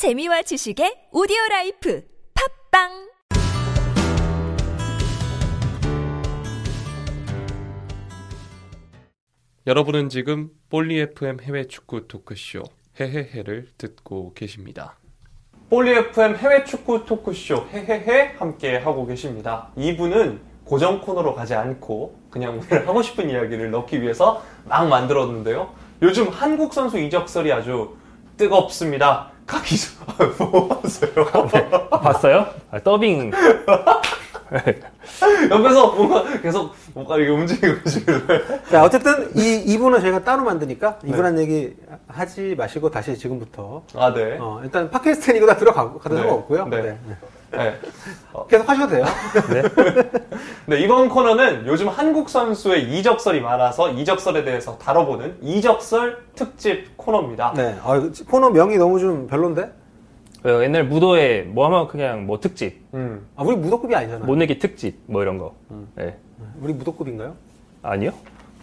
재미와 지식의 오디오 라이프 팟빵 여러분은 지금 볼리 FM 해외 축구 토크쇼 해해해를 듣고 계십니다. 볼리 FM 해외 축구 토크쇼 해해해 함께 하고 계십니다. 2부는 고정 코너로 가지 않고 그냥 오늘 하고 싶은 이야기를 넣기 위해서 막 만들었는데요. 요즘 한국 선수 이적설이 아주 뜨겁습니다. 가기 전, 뭐 하세요? 봤어요? 아, 더빙. 옆에서 뭔가 계속 뭔가 이게 움직이고 계시길래. 자, 어쨌든 이 이분은 저희가 따로 만드니까 이분한 얘기 하지 마시고 다시 지금부터 아, 네. 어, 일단 팟캐스트니까 다 들어가도 가도 네. 상관없고요. 네. 네. 네. 계속 하셔도 돼요. 네, 이번 코너는 요즘 한국 선수의 이적설이 많아서 이적설에 대해서 다뤄보는 이적설 특집 코너입니다. 네. 아, 코너 명이 너무 좀 별론데? 그 옛날 무도에 뭐 하면 그냥 뭐 특집, 음. 아, 우리 무도급이 아니잖아. 모내기 특집, 뭐 이런 거. 음. 네. 우리 무도급인가요? 아니요?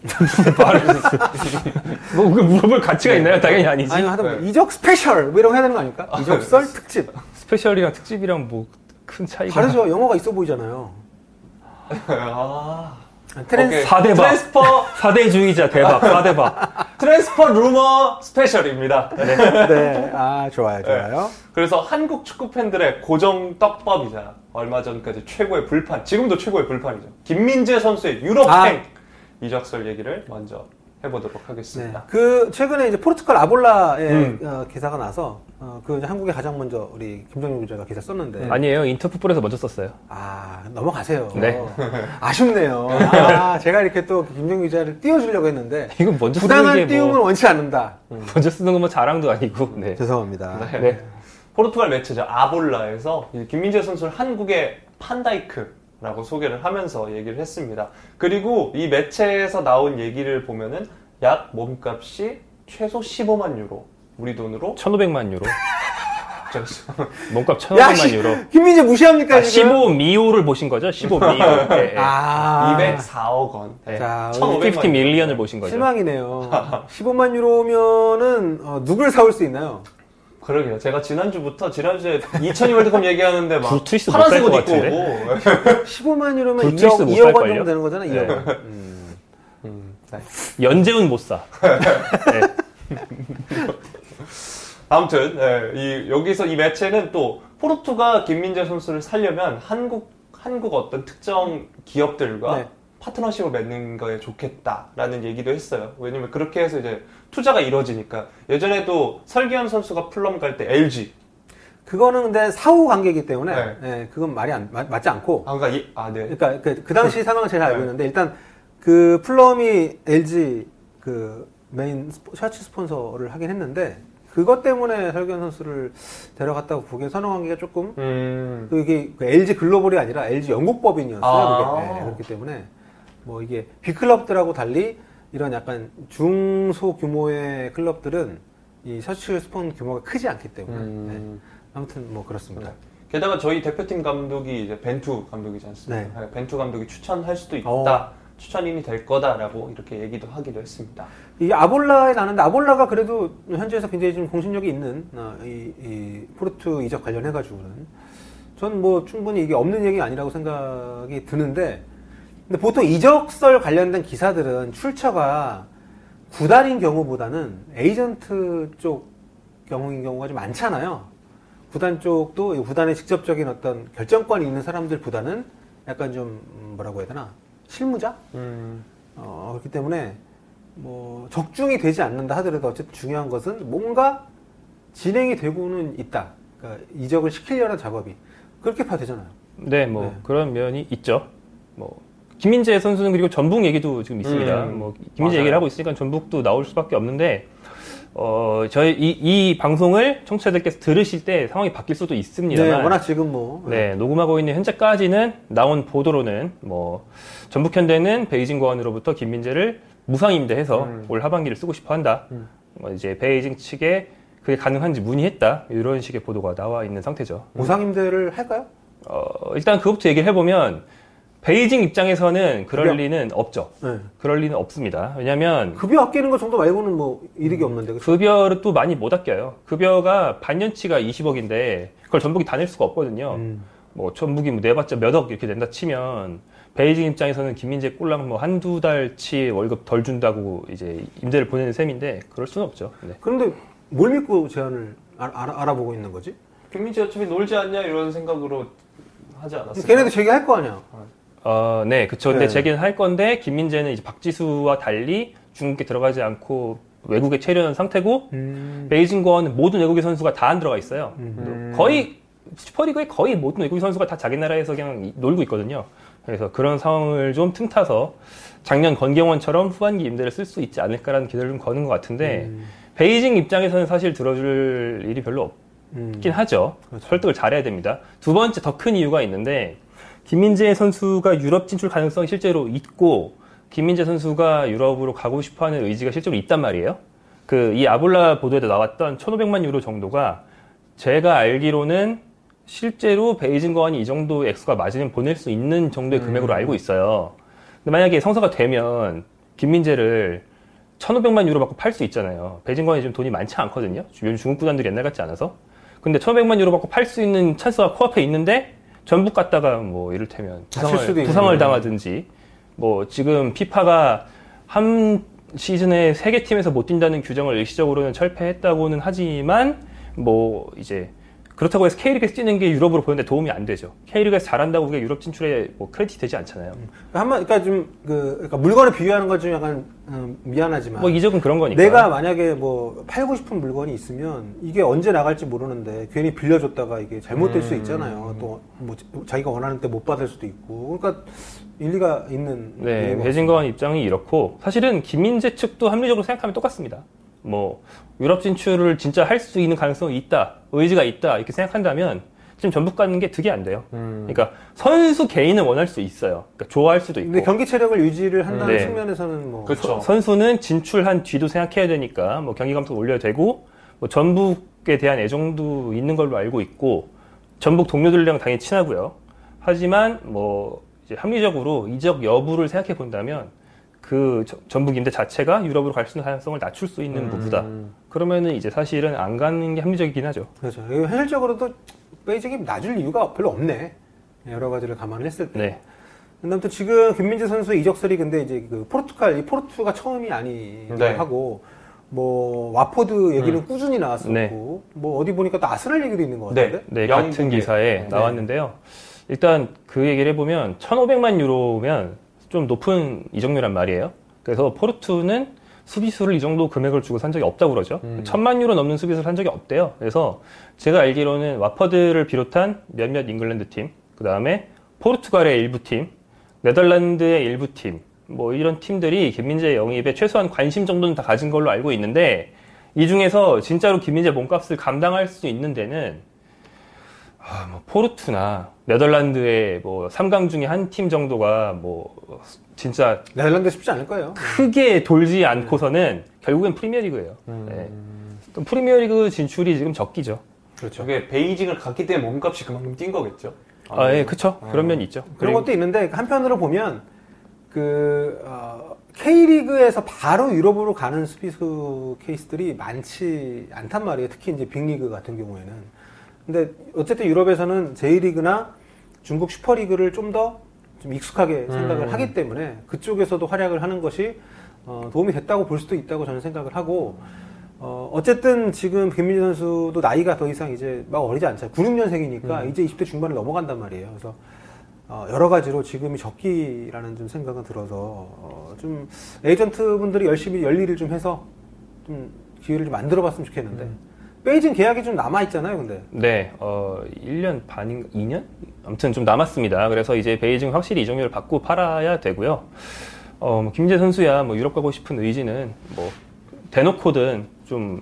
뭐, 그 물어볼 가치가 있나요? 당연히 아니지. 아니, 하다 네. 이적 special 뭐 이런 거 해야 되는 거 아닐까? 이적설 특집. special이랑 특집이랑 뭐 큰 차이가. 다르죠. 영어가 있어 보이잖아요. 아. trans 오케이. 사대박. transfer, 사대주의자 대박, 사대박. transfer rumor special입니다. 네. 네. 아, 좋아요. 좋아요. 그래서 한국 축구 팬들의 고정 떡밥이자 얼마 전까지 최고의 불판, 지금도 최고의 불판이죠. 김민재 선수의 유럽행 아. 이적설 얘기를 먼저 해보도록 네. 하겠습니다. 그 최근에 이제 포르투갈 아볼라의 음. 어, 기사가 나서 어, 그 이제 한국에 가장 먼저 우리 김정용 기자가 기사 썼는데 아니에요. 인터풋볼에서 먼저 썼어요. 아 넘어가세요. 네. 아쉽네요. 아 제가 이렇게 또 김정용 기자를 띄워주려고 했는데 이건 먼저 쓰는 부당한 게 띄움은 뭐, 원치 않는다. 먼저 쓰는 건 뭐 자랑도 아니고. 네. 죄송합니다. 네. 네. 포르투갈 매체죠. 아볼라에서 이 김민재 선수를 한국의 판다이크 라고 소개를 하면서 얘기를 했습니다. 그리고 이 매체에서 나온 얘기를 보면은 약 몸값이 최소 15만 유로. 우리 돈으로 1,500만 유로. 몸값 야, 1,500만 씨, 유로. 김민재 무시합니까 아, 지금? 15 미오를 보신 거죠? 15 미오. 네, 네. 아 204억 원. 네. 자, 1,500만 50 밀리언을 보신 거죠. 실망이네요. 15만 유로면은 어, 누굴 사올 수 있나요? 그러게요. 제가 지난주부터 지난주에 2002 월드컵 얘기하는데 막 불트위스 파란색 옷 입고? 오고. 15만 유로면 불트위스 2억, 못 2억 원? 정도 되는 거잖아. 2억 네. 원. 음. 음, 네. 연재훈 못 사. 네. 아무튼 예, 이, 여기서 이 매체는 또 포르투가 김민재 선수를 살려면 한국 한국 어떤 특정 기업들과 네. 파트너십을 맺는 거에 좋겠다라는 얘기도 했어요. 왜냐면 그렇게 해서 이제 투자가 이루어지니까 예전에도 설기현 선수가 풀럼 갈 때 LG 그거는 근데 선후 관계이기 때문에 네. 예, 그건 말이 안, 맞, 맞지 않고 아 그러니까 이, 아 네. 그러니까 그, 그 당시 상황을 제가 알고 네. 있는데 일단 그 풀럼이 LG 그 메인 스포, 셔츠 스폰서를 하긴 했는데 그것 때문에 설기현 선수를 데려갔다고 보기엔 선후 관계가 조금 음. 그게 그 LG 글로벌이 아니라 LG 영국 법인이었어요. 아. 그게. 네, 그렇기 때문에 뭐 이게 빅클럽들하고 달리 이런 약간 중소 규모의 클럽들은 이 셔츠 스폰 규모가 크지 않기 때문에 네. 음. 아무튼 뭐 그렇습니다. 네. 게다가 저희 대표팀 감독이 이제 벤투 감독이지 않습니까? 네, 벤투 감독이 추천할 수도 있다. 어. 추천인이 될 거다라고 이렇게 얘기도 하기도 했습니다. 이 아볼라에 나는데 아볼라가 그래도 현지에서 굉장히 좀 공신력이 있는 어, 이, 이 포르투 이적 관련해 가지고는 전 뭐 충분히 이게 없는 얘기 아니라고 생각이 드는데 근데 보통 이적설 관련된 기사들은 출처가 구단인 경우보다는 에이전트 쪽 경우인 경우가 좀 많잖아요. 구단 쪽도 이 구단의 직접적인 어떤 결정권이 있는 사람들보다는 약간 좀 음, 뭐라고 해야 되나 실무자 음. 어, 그렇기 때문에 뭐 적중이 되지 않는다 하더라도 어쨌든 중요한 것은 뭔가 진행이 되고는 있다. 그러니까 이적을 시키려는 작업이 그렇게 봐야 되잖아요. 네, 뭐 네. 그런 면이 있죠. 뭐 김민재 선수는 그리고 전북 얘기도 지금 있습니다. 음, 뭐 김민재 맞아요. 얘기를 하고 있으니까 전북도 나올 수밖에 없는데 어 저희 이, 이 방송을 청취자들께서 들으실 때 상황이 바뀔 수도 네, 있습니다만 워낙 지금 뭐 네, 녹음하고 있는 현재까지는 나온 보도로는 뭐 전북 현대는 베이징 고원으로부터 김민재를 무상 임대해서 음. 올 하반기를 쓰고 싶어 한다. 음. 뭐 이제 베이징 측에 그게 가능한지 문의했다. 이런 식의 보도가 나와 있는 상태죠. 무상 임대를 할까요? 어, 일단 그것부터 얘기를 해보면 베이징 입장에서는 그럴 급여? 리는 없죠. 네. 그럴 리는 없습니다. 왜냐하면 급여 아끼는 것 정도 말고는 뭐 이득이 없는데 그쵸? 급여를 또 많이 못 아껴요. 급여가 반년치가 20억인데 그걸 전북이 다 낼 수가 없거든요. 음. 뭐 전북이 뭐 내봤자 몇 억 이렇게 낸다 치면 베이징 입장에서는 김민재 꼴랑 뭐 한두 달치 월급 덜 준다고 이제 임대를 보내는 셈인데 그럴 수는 없죠. 네. 그런데 뭘 믿고 제안을 알, 알아, 보고 있는 거지? 김민재 어차피 놀지 않냐 이런 생각으로 하지 않았어요. 걔네도 제기할 거 아니야. 어, 네, 그쵸. 근데 네. 제기는 할 건데 김민재는 이제 박지수와 달리 중국에 들어가지 않고 외국에 체류한 상태고 음. 베이징권 모든 외국인 선수가 다 안 들어가 있어요. 음. 거의 슈퍼리그의 거의 모든 외국인 선수가 다 자기 나라에서 그냥 이- 놀고 있거든요. 그래서 그런 상황을 좀 틈타서 작년 건경원처럼 후반기 임대를 쓸 수 있지 않을까라는 기대를 좀 거는 것 같은데 음. 베이징 입장에서는 사실 들어줄 일이 별로 음. 없긴 하죠. 그렇죠. 설득을 잘해야 됩니다. 두 번째 더 큰 이유가 있는데 김민재 선수가 유럽 진출 가능성이 실제로 있고 김민재 선수가 유럽으로 가고 싶어하는 의지가 실제로 있단 말이에요. 그 이 아볼라 보도에도 나왔던 1,500만 유로 정도가 제가 알기로는 실제로 베이징 거안이 이 정도 액수가 맞으면 보낼 수 있는 정도의 금액으로 알고 있어요. 근데 만약에 성사가 되면 김민재를 1,500만 유로 받고 팔 수 있잖아요. 베이징 거안이 좀 돈이 많지 않거든요. 요즘 중국 구단들이 옛날 같지 않아서. 근데 1,500만 유로 받고 팔 수 있는 찬스가 코앞에 있는데 전북 갔다가 뭐 이를테면 부상을, 부상을. 당하든지 뭐 지금 피파가 한 시즌에 세 개 팀에서 못 뛴다는 규정을 일시적으로는 철폐했다고는 하지만 뭐 이제 그렇다고 해서 K리그에서 뛰는 게 유럽으로 보는데 도움이 안 되죠. K리그에서 잘한다고 그게 유럽 진출에 뭐 크레딧 되지 않잖아요. 한번 그러니까 좀 그 그러니까 물건을 비유하는 것좀 약간 음, 미안하지만 뭐 이적은 그런 거니까. 내가 만약에 뭐 팔고 싶은 물건이 있으면 이게 언제 나갈지 모르는데 괜히 빌려줬다가 이게 잘못될 수 있잖아요. 또 뭐 자기가 원하는 때 못 받을 수도 있고. 그러니까 일리가 있는 네, 배진건 입장이 이렇고 사실은 김민재 측도 합리적으로 생각하면 똑같습니다. 뭐 유럽 진출을 진짜 할 수 있는 가능성이 있다, 의지가 있다 이렇게 생각한다면 지금 전북 가는 게 득이 안 돼요. 음. 그러니까 선수 개인은 원할 수 있어요. 그러니까 좋아할 수도 있고. 근데 경기 체력을 유지를 한다는 네. 측면에서는 뭐 그렇죠. 선수는 진출한 뒤도 생각해야 되니까 뭐 경기 감독 올려야 되고 뭐 전북에 대한 애정도 있는 걸로 알고 있고 전북 동료들이랑 당연히 친하고요. 하지만 뭐 이제 합리적으로 이적 여부를 생각해 본다면 그 저- 전북 임대 자체가 유럽으로 갈 수 있는 가능성을 낮출 수 있는 move다. 그러면은 이제 사실은 안 가는 게 합리적이긴 하죠. 그렇죠. 현실적으로도 베이징이 놔줄 이유가 별로 없네. 여러 가지를 감안했을 때. 네. 근데 아무튼 지금 김민재 선수의 이적설이 근데 이제 그 포르투갈, 이 포르투가 처음이 아니고 네. 하고 뭐 와포드 얘기는 꾸준히 나왔었고 네. 뭐 어디 보니까 또 아스날 얘기도 있는 것 같은데. 네. 같은 기사에 네. 나왔는데요. 일단 그 얘기를 해보면 1,500만 유로면 좀 높은 이적료란 말이에요. 그래서 포르투는 수비수를 이 정도 금액을 주고 산 적이 없다고 그러죠. 음. 1,000만 유로 넘는 수비수를 산 적이 없대요. 그래서 제가 알기로는 와포드를 비롯한 몇몇 잉글랜드 팀, 그 다음에 포르투갈의 일부 팀, 네덜란드의 일부 팀, 뭐 이런 팀들이 김민재 영입에 최소한 관심 정도는 다 가진 걸로 알고 있는데 이 중에서 진짜로 김민재 몸값을 감당할 수 있는 데는 아, 뭐 포르투나 네덜란드의 뭐 3강 중에 한 팀 정도가 뭐 진짜 네덜란드 쉽지 않을 거예요. 크게 돌지 않고서는 결국엔 프리미어리그예요. 네. 또 프리미어리그 진출이 지금 적기죠. 그렇죠. 저게 베이징을 갔기 때문에 몸값이 그만큼 뛴 거겠죠. 아, 예, 그쵸. 그런 면이 있죠. 그런 그리고 것도 있는데 한편으로 보면 그 어, K리그에서 바로 유럽으로 가는 수비수 케이스들이 많지 않단 말이에요. 특히 이제 빅리그 같은 경우에는. 근데 어쨌든 유럽에서는 J리그나 중국 슈퍼리그를 좀더좀 익숙하게 생각을 음. 하기 때문에 그쪽에서도 활약을 하는 것이 어, 도움이 됐다고 볼 수도 있다고 저는 생각을 하고 어, 어쨌든 지금 김민재 선수도 나이가 더 이상 이제 막 어리지 않잖아요. 96년생이니까 이제 20대 중반을 넘어간단 말이에요. 그래서 어, 여러 가지로 지금이 적기라는 좀 생각은 들어서 어, 좀 에이전트 분들이 열심히 열일을 좀 해서 좀 기회를 좀 만들어 봤으면 좋겠는데 베이징 계약이 좀 남아 있잖아요, 근데 네, 어, 1년 반인가, 2년? 아무튼 좀 남았습니다. 그래서 이제 베이징 확실히 이적료를 받고 팔아야 되고요. 어, 뭐 김재 선수야 뭐 유럽 가고 싶은 의지는 뭐 대놓고든 좀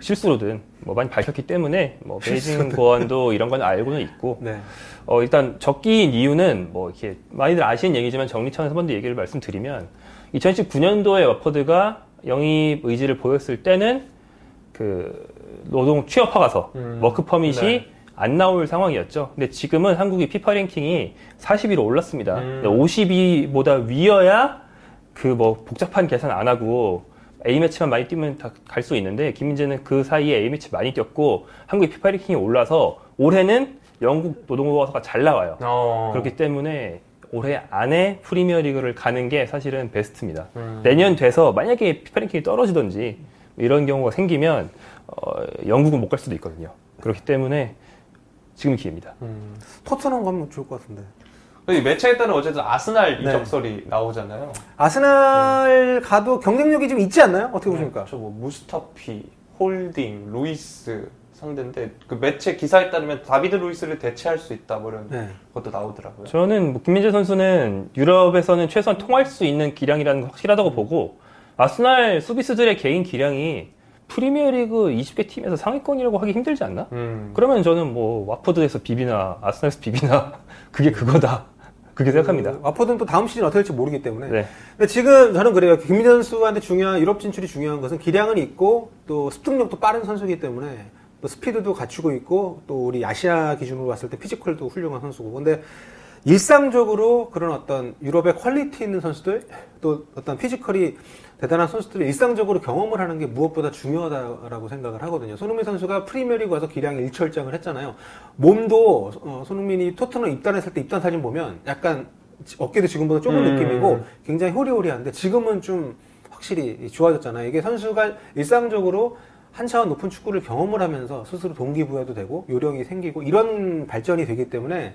실수로든 뭐 많이 밝혔기 때문에 뭐 베이징 고원도 이런 건 알고는 있고 네, 어, 일단 적기인 이유는 뭐 이렇게 많이들 아시는 얘기지만 정리 차원에서 한번 더 얘기를 말씀드리면 2019년도에 와포드가 영입 의지를 보였을 때는 그 노동 취업 허가서 음. 워크 퍼밋이 네. 안 나올 상황이었죠. 근데 지금은 한국이 피파 랭킹이 40위로 올랐습니다. 음. 50위보다 위여야 그 뭐 복잡한 계산 안 하고 A 매치만 많이 뛰면 다 갈 수 있는데 김민재는 그 사이에 A 매치 많이 뛰었고 한국의 피파 랭킹이 올라서 올해는 영국 노동허가가 잘 나와요. 어. 그렇기 때문에 올해 안에 프리미어 리그를 가는 게 사실은 베스트입니다. 음. 내년 돼서 만약에 피파 랭킹이 떨어지든지 이런 경우가 생기면 어, 영국은 못 갈 수도 있거든요. 그렇기 때문에 지금 기회입니다. 음. 토트넘 가면 좋을 것 같은데. 이 매체에 따른 어쨌든 아스날 네. 이적설이 나오잖아요. 아스날 가도 경쟁력이 좀 있지 않나요? 어떻게 보십니까? 저 뭐 무스타피, 홀딩, 루이스 상대인데 그 매체 기사에 따르면 다비드 루이스를 대체할 수 있다 뭐 이런 네. 것도 나오더라고요. 저는 뭐 김민재 선수는 유럽에서는 최소한 통할 수 있는 기량이라는 건 확실하다고 보고 아스날 수비수들의 개인 기량이 프리미어리그 20개 팀에서 상위권이라고 하기 힘들지 않나? 음. 그러면 저는 뭐 와포드에서 비비나 아스날에서 비비나 그게 그거다. 그렇게 생각합니다. 그 와포드는 또 다음 시즌 어떻게 될지 모르기 때문에. 네. 근데 지금 저는 그래요. 김민재 선수한테 중요한 유럽 진출이 중요한 것은 기량은 있고 또 습득력도 빠른 선수이기 때문에 또 스피드도 갖추고 있고 또 우리 아시아 기준으로 봤을 때 피지컬도 훌륭한 선수고. 근데 일상적으로 그런 어떤 유럽의 퀄리티 있는 선수들 또 어떤 피지컬이 대단한 선수들이 일상적으로 경험을 하는 게 무엇보다 중요하다라고 생각을 하거든요. 손흥민 선수가 프리미어리그 와서 기량 일취월장을 했잖아요. 몸도 어, 손흥민이 토트넘 입단했을 때 입단 사진 보면 약간 어깨도 지금보다 좁은 음. 느낌이고 굉장히 호리호리한데 지금은 좀 확실히 좋아졌잖아요. 이게 선수가 일상적으로 한 차원 높은 축구를 경험을 하면서 스스로 동기부여도 되고 요령이 생기고 이런 발전이 되기 때문에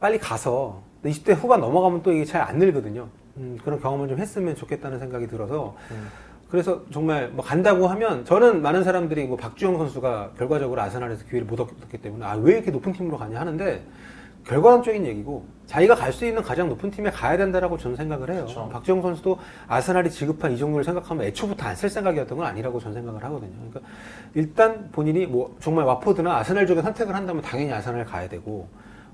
빨리 가서 20대 후반 넘어가면 또 이게 잘 안 늘거든요. 음, 그런 경험을 좀 했으면 좋겠다는 생각이 들어서 그래서 정말 뭐 간다고 하면 저는 많은 사람들이 뭐 박주영 선수가 결과적으로 아스날에서 기회를 못 얻기 때문에 아 왜 이렇게 높은 팀으로 가냐 하는데 결과론적인 얘기고 자기가 갈 수 있는 가장 높은 팀에 가야 된다라고 저는 생각을 해요. 그렇죠. 박주영 선수도 아스날이 지급한 이 정도를 생각하면 애초부터 안 쓸 생각이었던 건 아니라고 저는 생각을 하거든요. 그러니까 일단 본인이 뭐 정말 와포드나 아스날 쪽에 선택을 한다면 당연히 아스날 가야 되고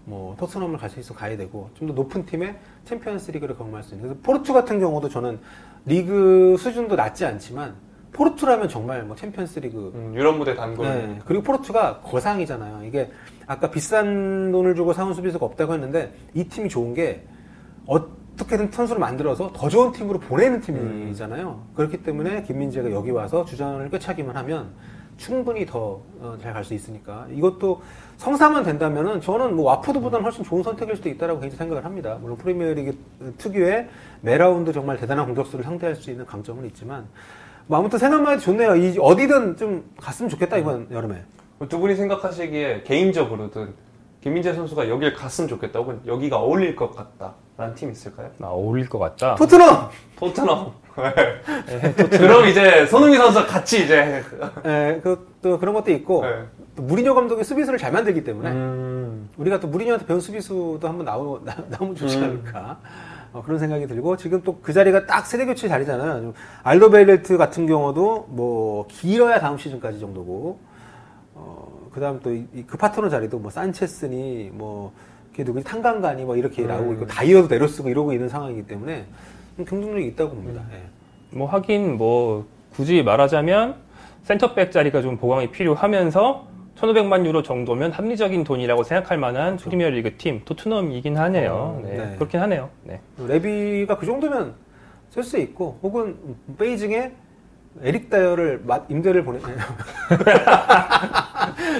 뭐 토트넘을 갈 수 있어 가야 되고 좀 더 높은 팀의 챔피언스 리그를 경험할 수 있는 그래서 포르투 같은 경우도 저는 리그 수준도 낮지 않지만 포르투라면 정말 뭐 챔피언스 리그 음, 유럽 무대 단골. 네. 그리고 포르투가 거상이잖아요. 이게 아까 비싼 돈을 주고 사온 수비수가 없다고 했는데 이 팀이 좋은 게 어떻게든 선수를 만들어서 더 좋은 팀으로 보내는 팀이잖아요. 그렇기 때문에 김민재가 여기 와서 주전을 꿰차기만 하면 충분히 더 잘 갈 수 있으니까 이것도 성사만 된다면은 저는 뭐 와포드보다는 훨씬 좋은 선택일 수도 있다라고 개인적으로 생각을 합니다. 물론 프리미어리그 특유의 매라운드 정말 대단한 공격수를 상대할 수 있는 강점은 있지만 뭐 아무튼 생각만 해도 좋네요. 이 어디든 좀 갔으면 좋겠다 이번 여름에. 두 분이 생각하시기에 개인적으로든 김민재 선수가 여길 갔으면 좋겠다 혹은 여기가 어울릴 것 같다 라는 팀 있을까요? 나 어울릴 것 같다. 토트넘. 토트넘. 그럼 이제 손흥민 선수가 같이 이제 예, 그또 그런 것도 있고 네. 또 무리뉴 감독이 수비수를 잘 만들기 때문에 음, 우리가 또 무리뉴한테 배운 수비수도 한번 나오, 나, 나오면 좋지 음. 않을까 어, 그런 생각이 들고 지금 또 그 자리가 딱 세대 교체 자리잖아요. 좀 알도베일레트 같은 경우도 뭐 길어야 다음 시즌까지 정도고 어, 그다음 또 그 파트너 자리도 뭐 산체스니 뭐 걔 누구지 탄강가니 뭐 이렇게 음. 나오고 있고 다이어도 내려 쓰고 이러고 있는 상황이기 때문에 좀 경쟁력이 있다고 봅니다. 음. 예. 뭐 하긴 뭐 굳이 말하자면 센터백 자리가 좀 보강이 필요하면서 1,500만 유로 정도면 합리적인 돈이라고 생각할 만한 프리미어리그 팀 토트넘이긴 하네요. 음, 네, 네. 그렇긴 하네요. 네. 레비가 그 정도면 쓸 수 있고 혹은 베이징에 에릭 다이어를 맛- 임대를 보내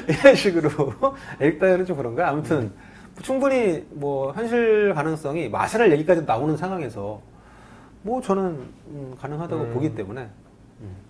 이런 식으로 에릭 다이어는 좀 그런가 아무튼 충분히 뭐 현실 가능성이 마샬할 얘기까지 나오는 상황에서 뭐 저는 음, 가능하다고 음. 보기 때문에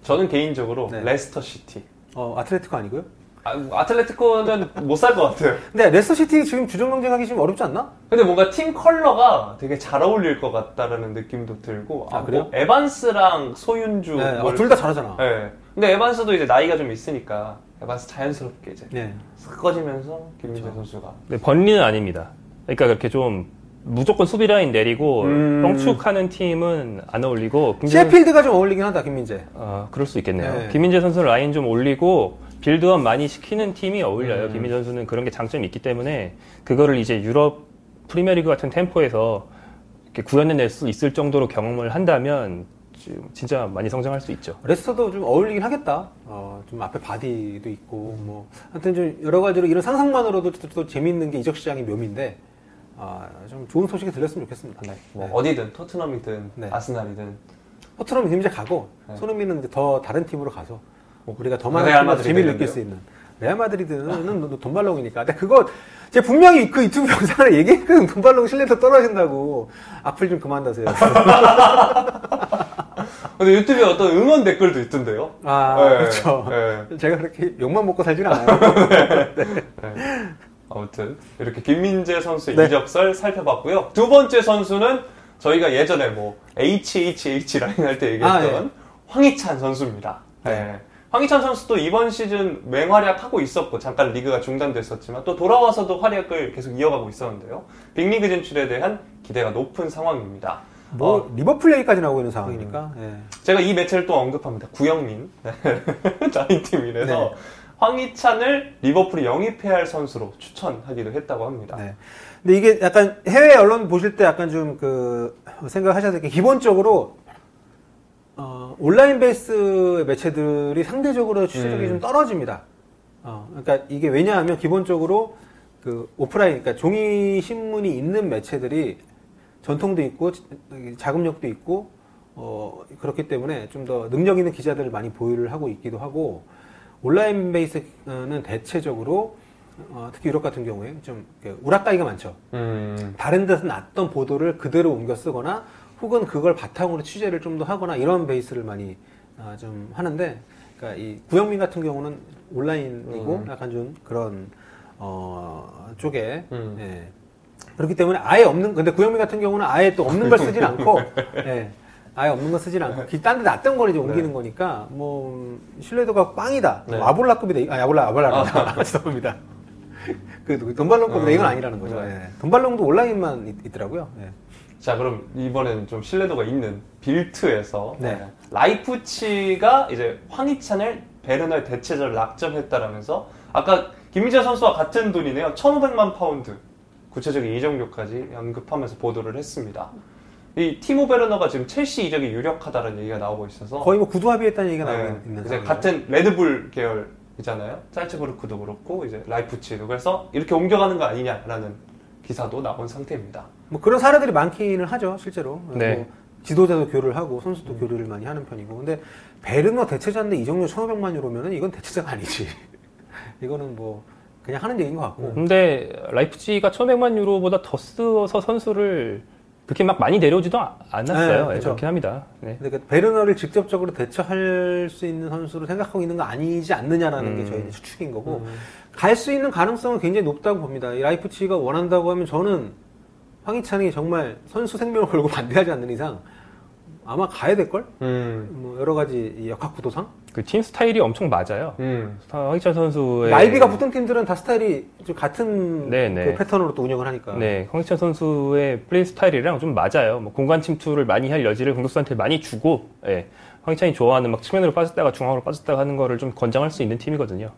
저는 개인적으로 네. 레스터 시티. 어, 아틀레티코 아니고요. 아, 아틀레티코는 못 살 것 같아요. 근데 레스터 시티 지금 주전 경쟁하기 좀 어렵지 않나? 근데 뭔가 팀 컬러가 되게 잘 어울릴 것 같다라는 느낌도 들고 아, 아, 그래요? 뭐 에반스랑 쇠윤주 네, 뭘- 둘다 잘하잖아. 네. 근데 에반스도 이제 나이가 좀 있으니까 에반스 자연스럽게 이제 네. 싹 꺼지면서 김민재 그렇죠. 선수가 네, 번리는 아닙니다. 그러니까 그렇게 좀 무조건 수비 라인 내리고 음. 뻥축하는 팀은 안 어울리고 김민재 셰필드가 좀 어울리긴 하다 김민재. 아, 그럴 수 있겠네요. 네. 김민재 선수 라인 좀 올리고 빌드업 많이 시키는 팀이 어울려요. 음. 김민재 선수는 그런 게 장점이 있기 때문에 그거를 이제 유럽 프리미어리그 같은 템포에서 이렇게 구현해낼 수 있을 정도로 경험을 한다면 진짜 많이 성장할 수 있죠. 레스터도 좀 어울리긴 하겠다. 어, 좀 앞에 바디도 있고, 뭐. 하여튼 좀 여러 가지로 이런 상상만으로도 또, 또 재밌는 게 이적 시장의 묘미인데, 아, 좀 좋은 소식이 들렸으면 좋겠습니다. 네, 뭐 네. 어디든 토트넘이든 네. 아스날이든 토트넘이 이제 가고, 네. 손흥민은 이제 더 다른 팀으로 가서, 우리가 더 많은 재미를 느낄 되는데요? 수 있는. 레알 마드리드는 돈발롱이니까. 근데 그거, 제가 분명히 그 유튜브 영상을 얘기했거든. 돈발롱 신뢰도 떨어진다고. 악플 좀 그만 다세요. 근데 유튜브에 어떤 응원 댓글도 있던데요. 아, 네, 그렇죠. 네. 제가 그렇게 욕만 먹고 살진 않아요. 아무튼 이렇게 김민재 선수의 네. 이적설 살펴봤고요. 두 번째 선수는 저희가 예전에 뭐 HHH 라인 할 때 얘기했던 아, 예. 황희찬 선수입니다. 네. 네. 황희찬 선수도 이번 시즌 맹활약하고 있었고 잠깐 리그가 중단됐었지만 또 돌아와서도 활약을 계속 이어가고 있었는데요. 빅리그 진출에 대한 기대가 높은 상황입니다. 뭐, 어, 리버풀 얘기까지 나오고 있는 상황이니까. 예. 제가 이 매체를 또 언급합니다. 구영민 나인팀이라서 네. 황희찬을 리버풀이 영입해야 할 선수로 추천하기도 했다고 합니다. 네. 근데 이게 약간 해외 언론 보실 때 약간 좀 그 생각하셔야 될 게 기본적으로 어, 온라인 베이스 매체들이 상대적으로 취재력이 음. 좀 떨어집니다. 어, 그러니까 이게 왜냐하면 기본적으로 그 오프라인, 그러니까 종이 신문이 있는 매체들이 전통도 있고 자금력도 있고 어, 그렇기 때문에 좀 더 능력 있는 기자들을 많이 보유를 하고 있기도 하고 온라인 베이스는 대체적으로 어, 특히 유럽 같은 경우에 좀 우락가이가 많죠. 음, 다른 데서 났던 보도를 그대로 옮겨 쓰거나 혹은 그걸 바탕으로 취재를 좀 더 하거나 이런 베이스를 많이 아, 좀 하는데 그러니까 이 구영민 같은 경우는 온라인이고 음. 약간 좀 그런 어, 쪽에 음. 예. 그렇기 때문에 아예 없는 근데 구영민 같은 경우는 아예 또 없는 걸 쓰진 않고 예. 아예 없는 거 쓰진 않고 딴데 놨던 걸 이제 옮기는 거니까 뭐 음, 신뢰도가 빵이다. 네. 뭐 아 볼라급이다. 아 아 볼라 아 볼라입니다. 죄송합니다. 그 돈발롱급이다 음. 이건 아니라는 거죠. 네. 예. 돈발롱도 온라인만 있, 더라고요 예. 자 그럼 이번에는 좀 신뢰도가 있는 빌트에서 네. 어, 라이프치히가 이제 황희찬을 베르너의 대체자로 낙점했다라면서 아까 김민재 선수와 같은 돈이네요. 1,500만 파운드 구체적인 이적료까지 언급하면서 보도를 했습니다. 이 티모 베르너가 지금 첼시 이적이 유력하다는 얘기가 나오고 있어서 거의 뭐 구두 합의했다는 얘기가 네, 나오고 있는 이제. 같은 레드불 계열이잖아요. 짤츠부르크도 그렇고 이제 라이프치히도 그래서 이렇게 옮겨가는 거 아니냐라는 기사도 나온 상태입니다. 뭐 그런 사례들이 많기는 하죠, 실제로. 네. 뭐 지도자도 교류를 하고 선수도 교류를 많이 하는 편이고. 근데 베르너 대체자인데 이정도 1,500만 유로면은 이건 대체자가 아니지. 이거는 뭐 그냥 하는 얘기인 것 같고. 근데 라이프치히가 1,500만 유로보다 더 써서 선수를 그렇게 막 많이 내려오지도 아- 않았어요. 네, 예, 그쵸. 그렇긴 합니다. 네. 근데 그 베르너를 직접적으로 대처할 수 있는 선수로 생각하고 있는 거 아니지 않느냐라는 게 음. 저희의 추측인 거고 갈수 있는 가능성은 굉장히 높다고 봅니다. 이 라이프치히가 원한다고 하면 저는 황희찬이 정말 선수 생명을 걸고 반대하지 않는 이상 아마 가야 될 걸. 음. 뭐 여러 가지 이 역학 구도상. 그 팀 스타일이 엄청 맞아요. 음. 황희찬 선수의 나이비가 붙은 팀들은 다 스타일이 좀 같은 네, 네. 그 패턴으로 또 운영을 하니까. 네, 황희찬 선수의 플레이 스타일이랑 좀 맞아요. 뭐 공간 침투를 많이 할 여지를 공격수한테 많이 주고, 예. 황희찬이 좋아하는 막 측면으로 빠졌다가 중앙으로 빠졌다가 하는 거를 좀 권장할 수 있는 팀이거든요.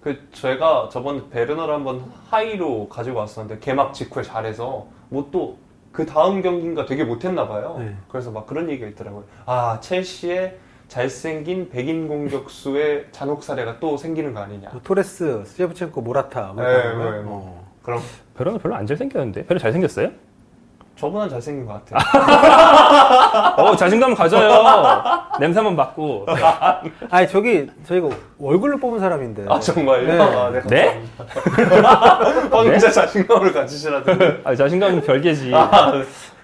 그 제가 저번 베르너를 한번 하이로 가지고 왔었는데 개막 직후에 잘해서 뭐또 그 다음 경기인가 되게 못했나 봐요. 네. 그래서 막 그런 얘기가 있더라고요. 아 첼시의 잘생긴 백인 공격수의 잔혹 사례가 또 생기는 거 아니냐. 뭐 토레스, 세브첸코, 모라타. 뭐 네, 거. 네, 네. 어. 그럼 별로 별로 안 잘생겼는데? 별로 잘생겼어요? 저보다 잘생긴 것 같아요. 어, 자신감 가져요. 냄새 한번 맡고. 아니 저기 저희가 얼굴로 뽑은 사람인데. 아 정말요? 네. 아, 네, 네? 감사합니다. 황희자 자신감을 가지시라던데. 아, 자신감은 별개지.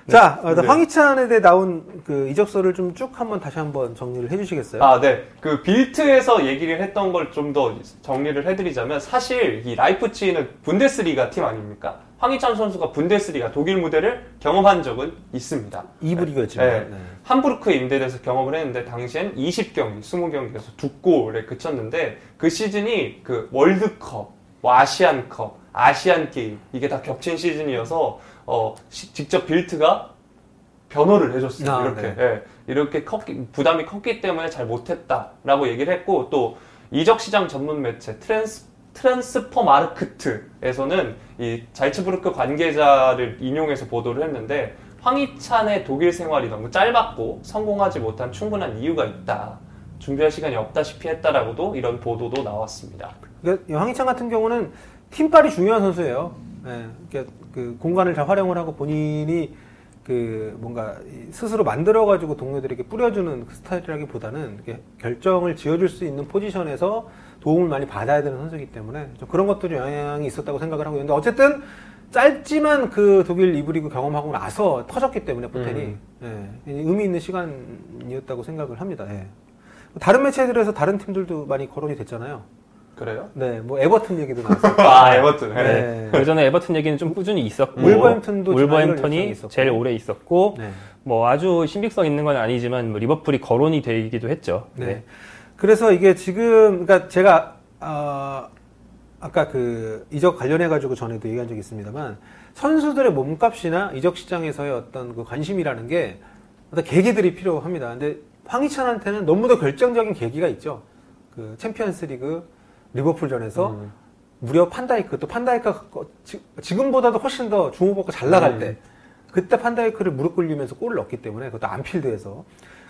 자, 어, 네. 황희찬에 대해 나온 그 이적서를 좀 쭉 한번 다시 한번 정리를 해주시겠어요? 아, 네. 그 빌트에서 얘기를 했던 걸 좀 더 정리를 해드리자면 사실 이 라이프치히는 분데스리가 팀 아닙니까? 황희찬 선수가 분데스리가 독일 무대를 경험한 적은 있습니다. 2부 리그였지만. 네. 네. 함부르크에 임대돼서 경험을 했는데 당시엔 20경기, 20경기에서 두 골에 그쳤는데 그 시즌이 그 월드컵, 뭐 아시안컵, 아시안 게임 이게 다 겹친 시즌이어서 어, 시- 직접 빌트가 변호를 해줬어요. 아, 이렇게 네. 예, 이렇게 컸기- 부담이 컸기 때문에 잘 못했다라고 얘기를 했고 또 이적 시장 전문 매체 트랜스 트랜스퍼마르크트에서는 이 잘츠부르크 관계자를 인용해서 보도를 했는데 황희찬의 독일 생활이 너무 짧았고 성공하지 못한 충분한 이유가 있다. 준비할 시간이 없다시피 했다라고도 이런 보도도 나왔습니다. 그러니까 황희찬 같은 경우는 팀빨이 중요한 선수예요. 예, 그러니까 그 공간을 잘 활용을 하고 본인이 그 뭔가 이 스스로 만들어 가지고 동료들에게 뿌려주는 그 스타일이라기보다는 이렇게 결정을 지어줄 수 있는 포지션에서 도움을 많이 받아야 되는 선수이기 때문에 좀 그런 것들이 영향이 있었다고 생각을 하고 있는데 어쨌든 짧지만 그 독일 리브리그 경험하고 나서 터졌기 때문에 포텐이 예, 의미 있는 시간이었다고 생각을 합니다. 예. 다른 매체들에서 다른 팀들도 많이 거론이 됐잖아요. 그래요? 네, 뭐 에버튼 얘기도 나왔어요. 아, 에버튼. 네. 네. 그 전에 에버튼 얘기는 좀 꾸준히 있었고 울버햄튼도 울버햄턴이. 제일 오래 있었고 네. 뭐 아주 신빙성 있는 건 아니지만 뭐 리버풀이 거론이 되기도 했죠. 네. 그래서 이게 지금, 그러니까 제가, 어, 아까 그 이적 관련해 가지고 전에도 얘기한 적이 있습니다만 선수들의 몸값이나 이적 시장에서의 어떤 그 관심이라는 게 어떤 계기들이 필요합니다. 근데 황희찬한테는 너무도 결정적인 계기가 있죠. 그 챔피언스 리그 리버풀전에서 음. 무려 판다이크 또 판다이크가 지금보다도 훨씬 더 주목받고 잘 나갈 음. 때 그때 판다이크를 무릎 꿇리면서 골을 넣었기 때문에 그것도 안필드에서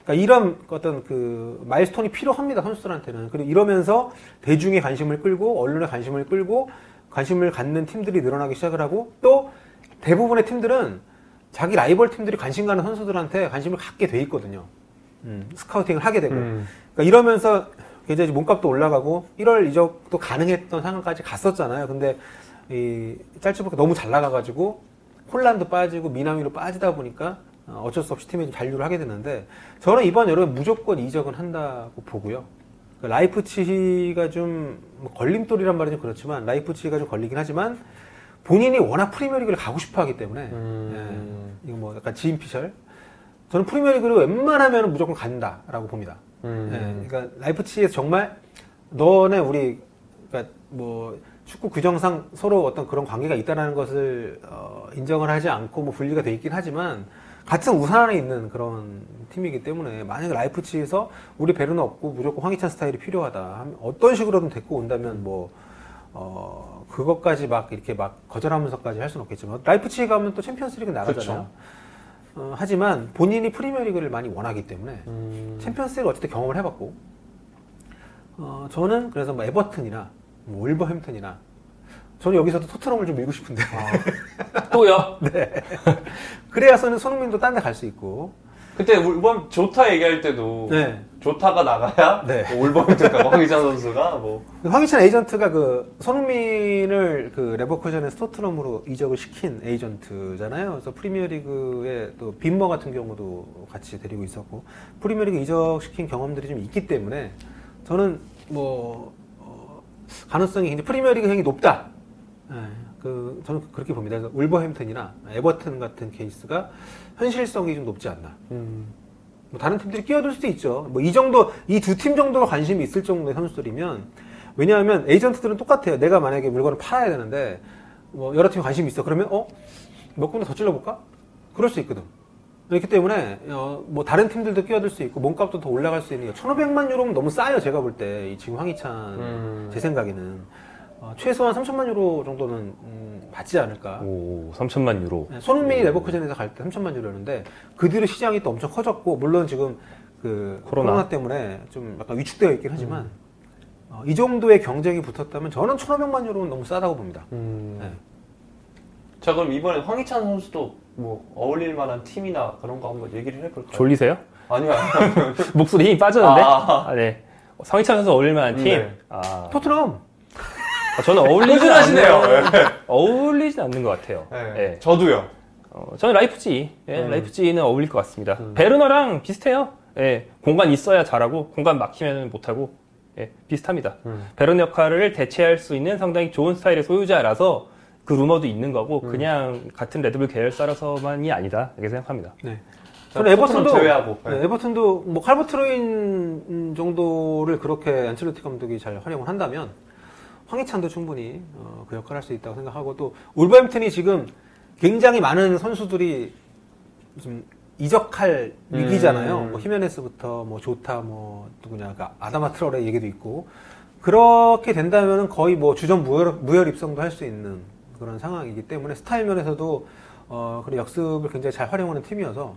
그러니까 이런 어떤 그 milestone이 필요합니다 선수들한테는 그리고 이러면서 대중의 관심을 끌고 언론의 관심을 끌고 관심을 갖는 팀들이 늘어나기 시작을 하고 또 대부분의 팀들은 자기 라이벌 팀들이 관심 가는 선수들한테 관심을 갖게 돼 있거든요. 음, scouting을 하게 되고 음. 그러니까 이러면서 굉장히 몸값도 올라가고 1월 이적도 가능했던 상황까지 갔었잖아요. 근데 이 짤츠부르크가 너무 잘 나가가지고 홀란드 빠지고 미나미노 빠지다 보니까 어, 어쩔 수 없이 좀 잔류를 하게 됐는데 저는 이번 여름에 무조건 이적은 한다고 보고요. 그러니까 라이프치히가 좀뭐 걸림돌이란 말이 좀 그렇지만 라이프치히가 좀 걸리긴 하지만 본인이 워낙 프리미어리그를 가고 싶어하기 때문에 음. 예, 이거 뭐 약간 지인 피셜 저는 프리미어리그를 웬만하면 무조건 간다라고 봅니다. 음. 예, 그러니까 라이프치히에서 정말 너네 우리 그러니까 뭐 축구 규정상 서로 어떤 그런 관계가 있다라는 것을 어, 인정을 하지 않고 뭐 분리가 돼 있긴 하지만 같은 우산 안에 있는 그런 팀이기 때문에 만약에 라이프치히에서 우리 배려는 없고 무조건 황희찬 스타일이 필요하다 하면 어떤 식으로든 데리고 온다면 뭐 어, 그것까지 막 이렇게 막 거절하면서까지 할 수는 없겠지만 라이프치히 가면 또 챔피언스리그 나가잖아요. 어, 하지만 본인이 프리미어리그를 많이 원하기 때문에 음. 챔피언스리그 어쨌든 경험을 해봤고 어, 저는 그래서 뭐 에버튼이나 뭐 울버햄튼이나 저는 여기서도 토트넘을 좀 밀고 싶은데 또요? 그래야 서는 손흥민도 딴 데 갈 수 있고 그때 울범 조타 얘기할 때도 네. 조타가 나가야 네. 뭐 울버햄튼이니까 황희찬 선수가 뭐 황희찬 에이전트가 그 손흥민을 그 레버쿠젠에서 토트넘으로 이적을 시킨 에이전트잖아요. 그래서 프리미어리그에 또 빔머 같은 경우도 같이 데리고 있었고 프리미어리그 이적시킨 경험들이 좀 있기 때문에 저는 뭐 어, 가능성이 굉장히 프리미어리그 행이 높다. 예, 그 저는 그렇게 봅니다. 그래서 울버햄튼이나 에버튼 같은 케이스가 현실성이 좀 높지 않나. 음. 뭐 다른 팀들이 끼어들 수도 있죠. 뭐 이 정도 이 두 팀 정도가 관심이 있을 정도의 선수들이면 왜냐하면 에이전트들은 똑같아요. 내가 만약에 물건을 팔아야 되는데 뭐 여러 팀이 관심이 있어. 그러면 어몇 군데 더 찔러볼까? 그럴 수 있거든. 그렇기 때문에 어, 뭐 다른 팀들도 끼어들 수 있고 몸값도 더 올라갈 수 있는 1,500만 유로면 너무 싸요. 제가 볼때이 지금 황희찬 음. 제 생각에는 어, 최소한 3천만 유로 정도는 음, 받지 않을까. 오, 3천만 유로. 네, 손흥민이 레버쿠젠에서 갈 때 3천만 유로였는데 그 뒤로 시장이 또 엄청 커졌고 물론 지금 그 코로나. 코로나, 때문에 좀 약간 위축되어 있긴 하지만 어, 이 정도의 경쟁이 붙었다면 저는 1,500만 유로는 너무 싸다고 봅니다. 음. 네. 자 그럼 이번에 황희찬 선수도 뭐 어울릴 만한 팀이나 그런 거 한번 얘기를 해볼까요? 졸리세요? 아니요 아니요. 목소리 힘이 빠졌는데? 아. 아, 네. 성희찬 선수 어울릴 만한 팀? 네. 아, 토트넘 아, 저는 어울리진. 않는, 어울리진 않는 것 같아요. 네. 예. 저도요. 어, 저는 라이프치히. 예, 음. 라이프치히는 어울릴 것 같습니다. 베르너랑 비슷해요. 예, 공간 있어야 잘하고, 공간 막히면 못하고, 예, 비슷합니다. 음. 베르너 역할을 대체할 수 있는 상당히 좋은 스타일의 소유자라서 그 루머도 있는 거고, 음. 그냥 같은 레드불 계열사라서만이 아니다. 이렇게 생각합니다. 네. 자, 저는 에버튼도 제외하고. 네, 에버튼도 뭐 칼버트 르윈 정도를 그렇게 안첼로티 감독이 잘 활용을 한다면 황희찬도 충분히 어, 그 역할을 할 수 있다고 생각하고 또 울버햄튼이 지금 굉장히 많은 선수들이 좀 이적할 음. 위기잖아요. 뭐 히메네스부터 뭐 조타 뭐 누구냐 그 아다마 트러레 얘기도 있고 그렇게 된다면 거의 뭐 주전 무혈, 무혈 입성도 할 수 있는 그런 상황이기 때문에 스타일 면에서도 어, 그리고 역습을 굉장히 잘 활용하는 팀이어서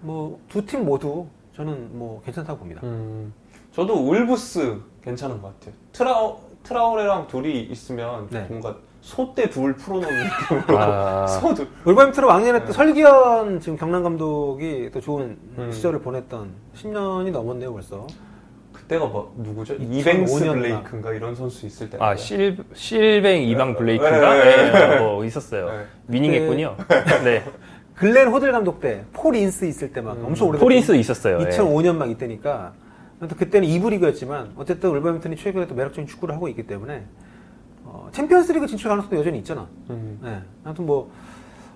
뭐 두 팀 모두 저는 뭐 괜찮다고 봅니다. 음, 저도 울브스 괜찮은 것 같아요. 트라우, 트라우레랑 둘이 있으면 네. 뭔가 소떼 둘 풀어놓는 느낌으로. 아, 소두. 울버햄튼은 왕년에 네. 또 설기현 지금 경남 감독이 또 좋은 음. 시절을 보냈던 10년이 넘었네요 벌써. 그때가 뭐, 누구죠? 2005 이뱅스 년 블레이크인가 이런 선수 있을 때. 아 실, 실뱅 이방 블레이크인가? 네, 네, 네, 뭐 있었어요. 네. 위닝했군요. 네. 글렌 호들 감독 때 폴 인스 있을 때막 음. 엄청 오래 폴 인스 있었어요. 예. 2005년 막 이때니까 그때는 2부 리그였지만 어쨌든 울버햄튼이 최근에 또 매력적인 축구를 하고 있기 때문에 어, 챔피언스리그 진출 가능성도 여전히 있잖아. 음. 네. 아무튼 뭐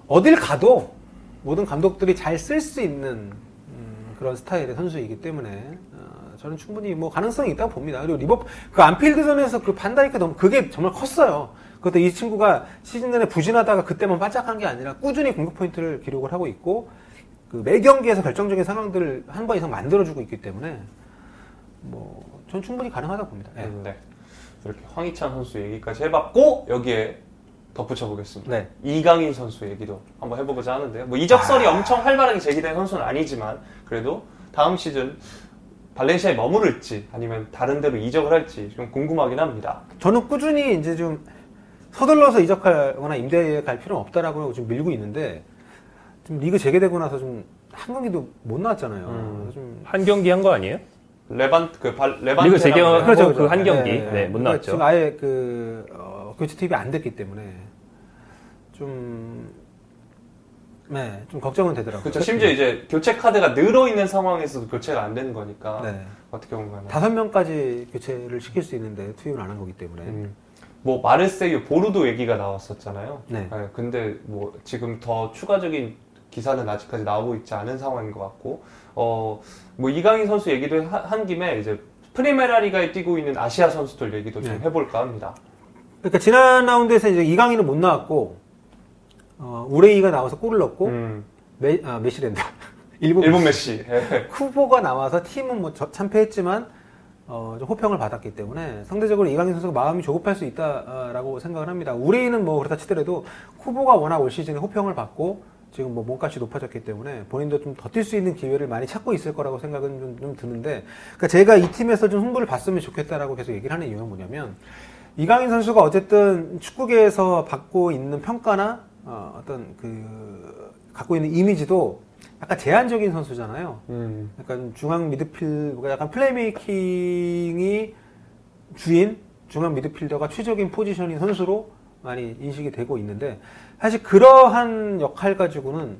어딜 가도 모든 감독들이 잘 쓸 수 있는 음, 그런 스타일의 선수이기 때문에 어, 저는 충분히 뭐 가능성이 있다고 봅니다. 그리고 리버 그 안필드전에서 그 반다이크 너무 그게 정말 컸어요. 그것도 이 친구가 시즌 내내 부진하다가 그때만 바짝한 게 아니라 꾸준히 공격 포인트를 기록을 하고 있고 그 매 경기에서 결정적인 상황들을 한 번 이상 만들어주고 있기 때문에 뭐 전 충분히 가능하다고 봅니다. 네. 음, 네. 이렇게 황희찬 선수 얘기까지 해봤고 여기에 덧붙여 보겠습니다. 네. 이강인 선수 얘기도 한번 해보고자 하는데요. 뭐 이적설이 엄청 활발하게 제기된 선수는 아니지만 그래도 다음 시즌 발렌시아에 머무를지 아니면 다른 데로 이적을 할지 좀 궁금하긴 합니다. 저는 꾸준히 이제 좀 서둘러서 이적하거나 임대에 갈 필요는 없다라고 좀 밀고 있는데 좀 리그 재개되고 나서 좀 한 경기도 못 나왔잖아요. 음. 좀 한 경기 한 거 아니에요? 레반 그 발, 레반 리그 재개하고 그렇죠, 그 한 경기. 네, 못 그러니까 나왔죠. 지금 아예 그 어, 교체 투입이 안 됐기 때문에 좀 네, 좀 걱정은 되더라고요. 그렇죠. 심지어 이제 교체 카드가 늘어 있는 상황에서도 교체가 안 되는 거니까 네. 어떻게 보면 다섯 명까지 교체를 시킬 수 있는데 투입을 안 한 거기 때문에 음, 뭐 마르세유 보르도 얘기가 나왔었잖아요. 네. 근데 뭐 지금 더 추가적인 기사는 아직까지 나오고 있지 않은 상황인 것 같고, 어, 뭐 이강인 선수 얘기도 하- 한 김에 이제 프리메라 리가에 뛰고 있는 아시아 선수들 얘기도 좀 네. 해볼까 합니다. 그러니까 지난 라운드에서 이제 이강인은 못 나왔고 어, 우레이가 나와서 골을 넣고 음, 메, 아, 메시랜다 일본, 일본 메시. 예. 쿠보가 나와서 팀은 뭐 저- 참패했지만 어, 좀 호평을 받았기 때문에 상대적으로 이강인 선수가 마음이 조급할 수 있다라고 생각을 합니다. 우레이는 뭐 그렇다 치더라도 쿠보가 워낙 올 시즌에 호평을 받고 지금 뭐 몸값이 높아졌기 때문에 본인도 좀 더 뛸 수 있는 기회를 많이 찾고 있을 거라고 생각은 좀, 좀 드는데 그러니까 제가 이 팀에서 좀 승부를 봤으면 좋겠다라고 계속 얘기를 하는 이유는 뭐냐면 이강인 선수가 어쨌든 축구계에서 받고 있는 평가나 어, 어떤 그 갖고 있는 이미지도 약간 제한적인 선수잖아요. 음, 약간 중앙 미드필, 약간 플레이메이킹이 주인 중앙 미드필더가 최적인 포지션인 선수로 많이 인식이 되고 있는데 사실 그러한 역할 가지고는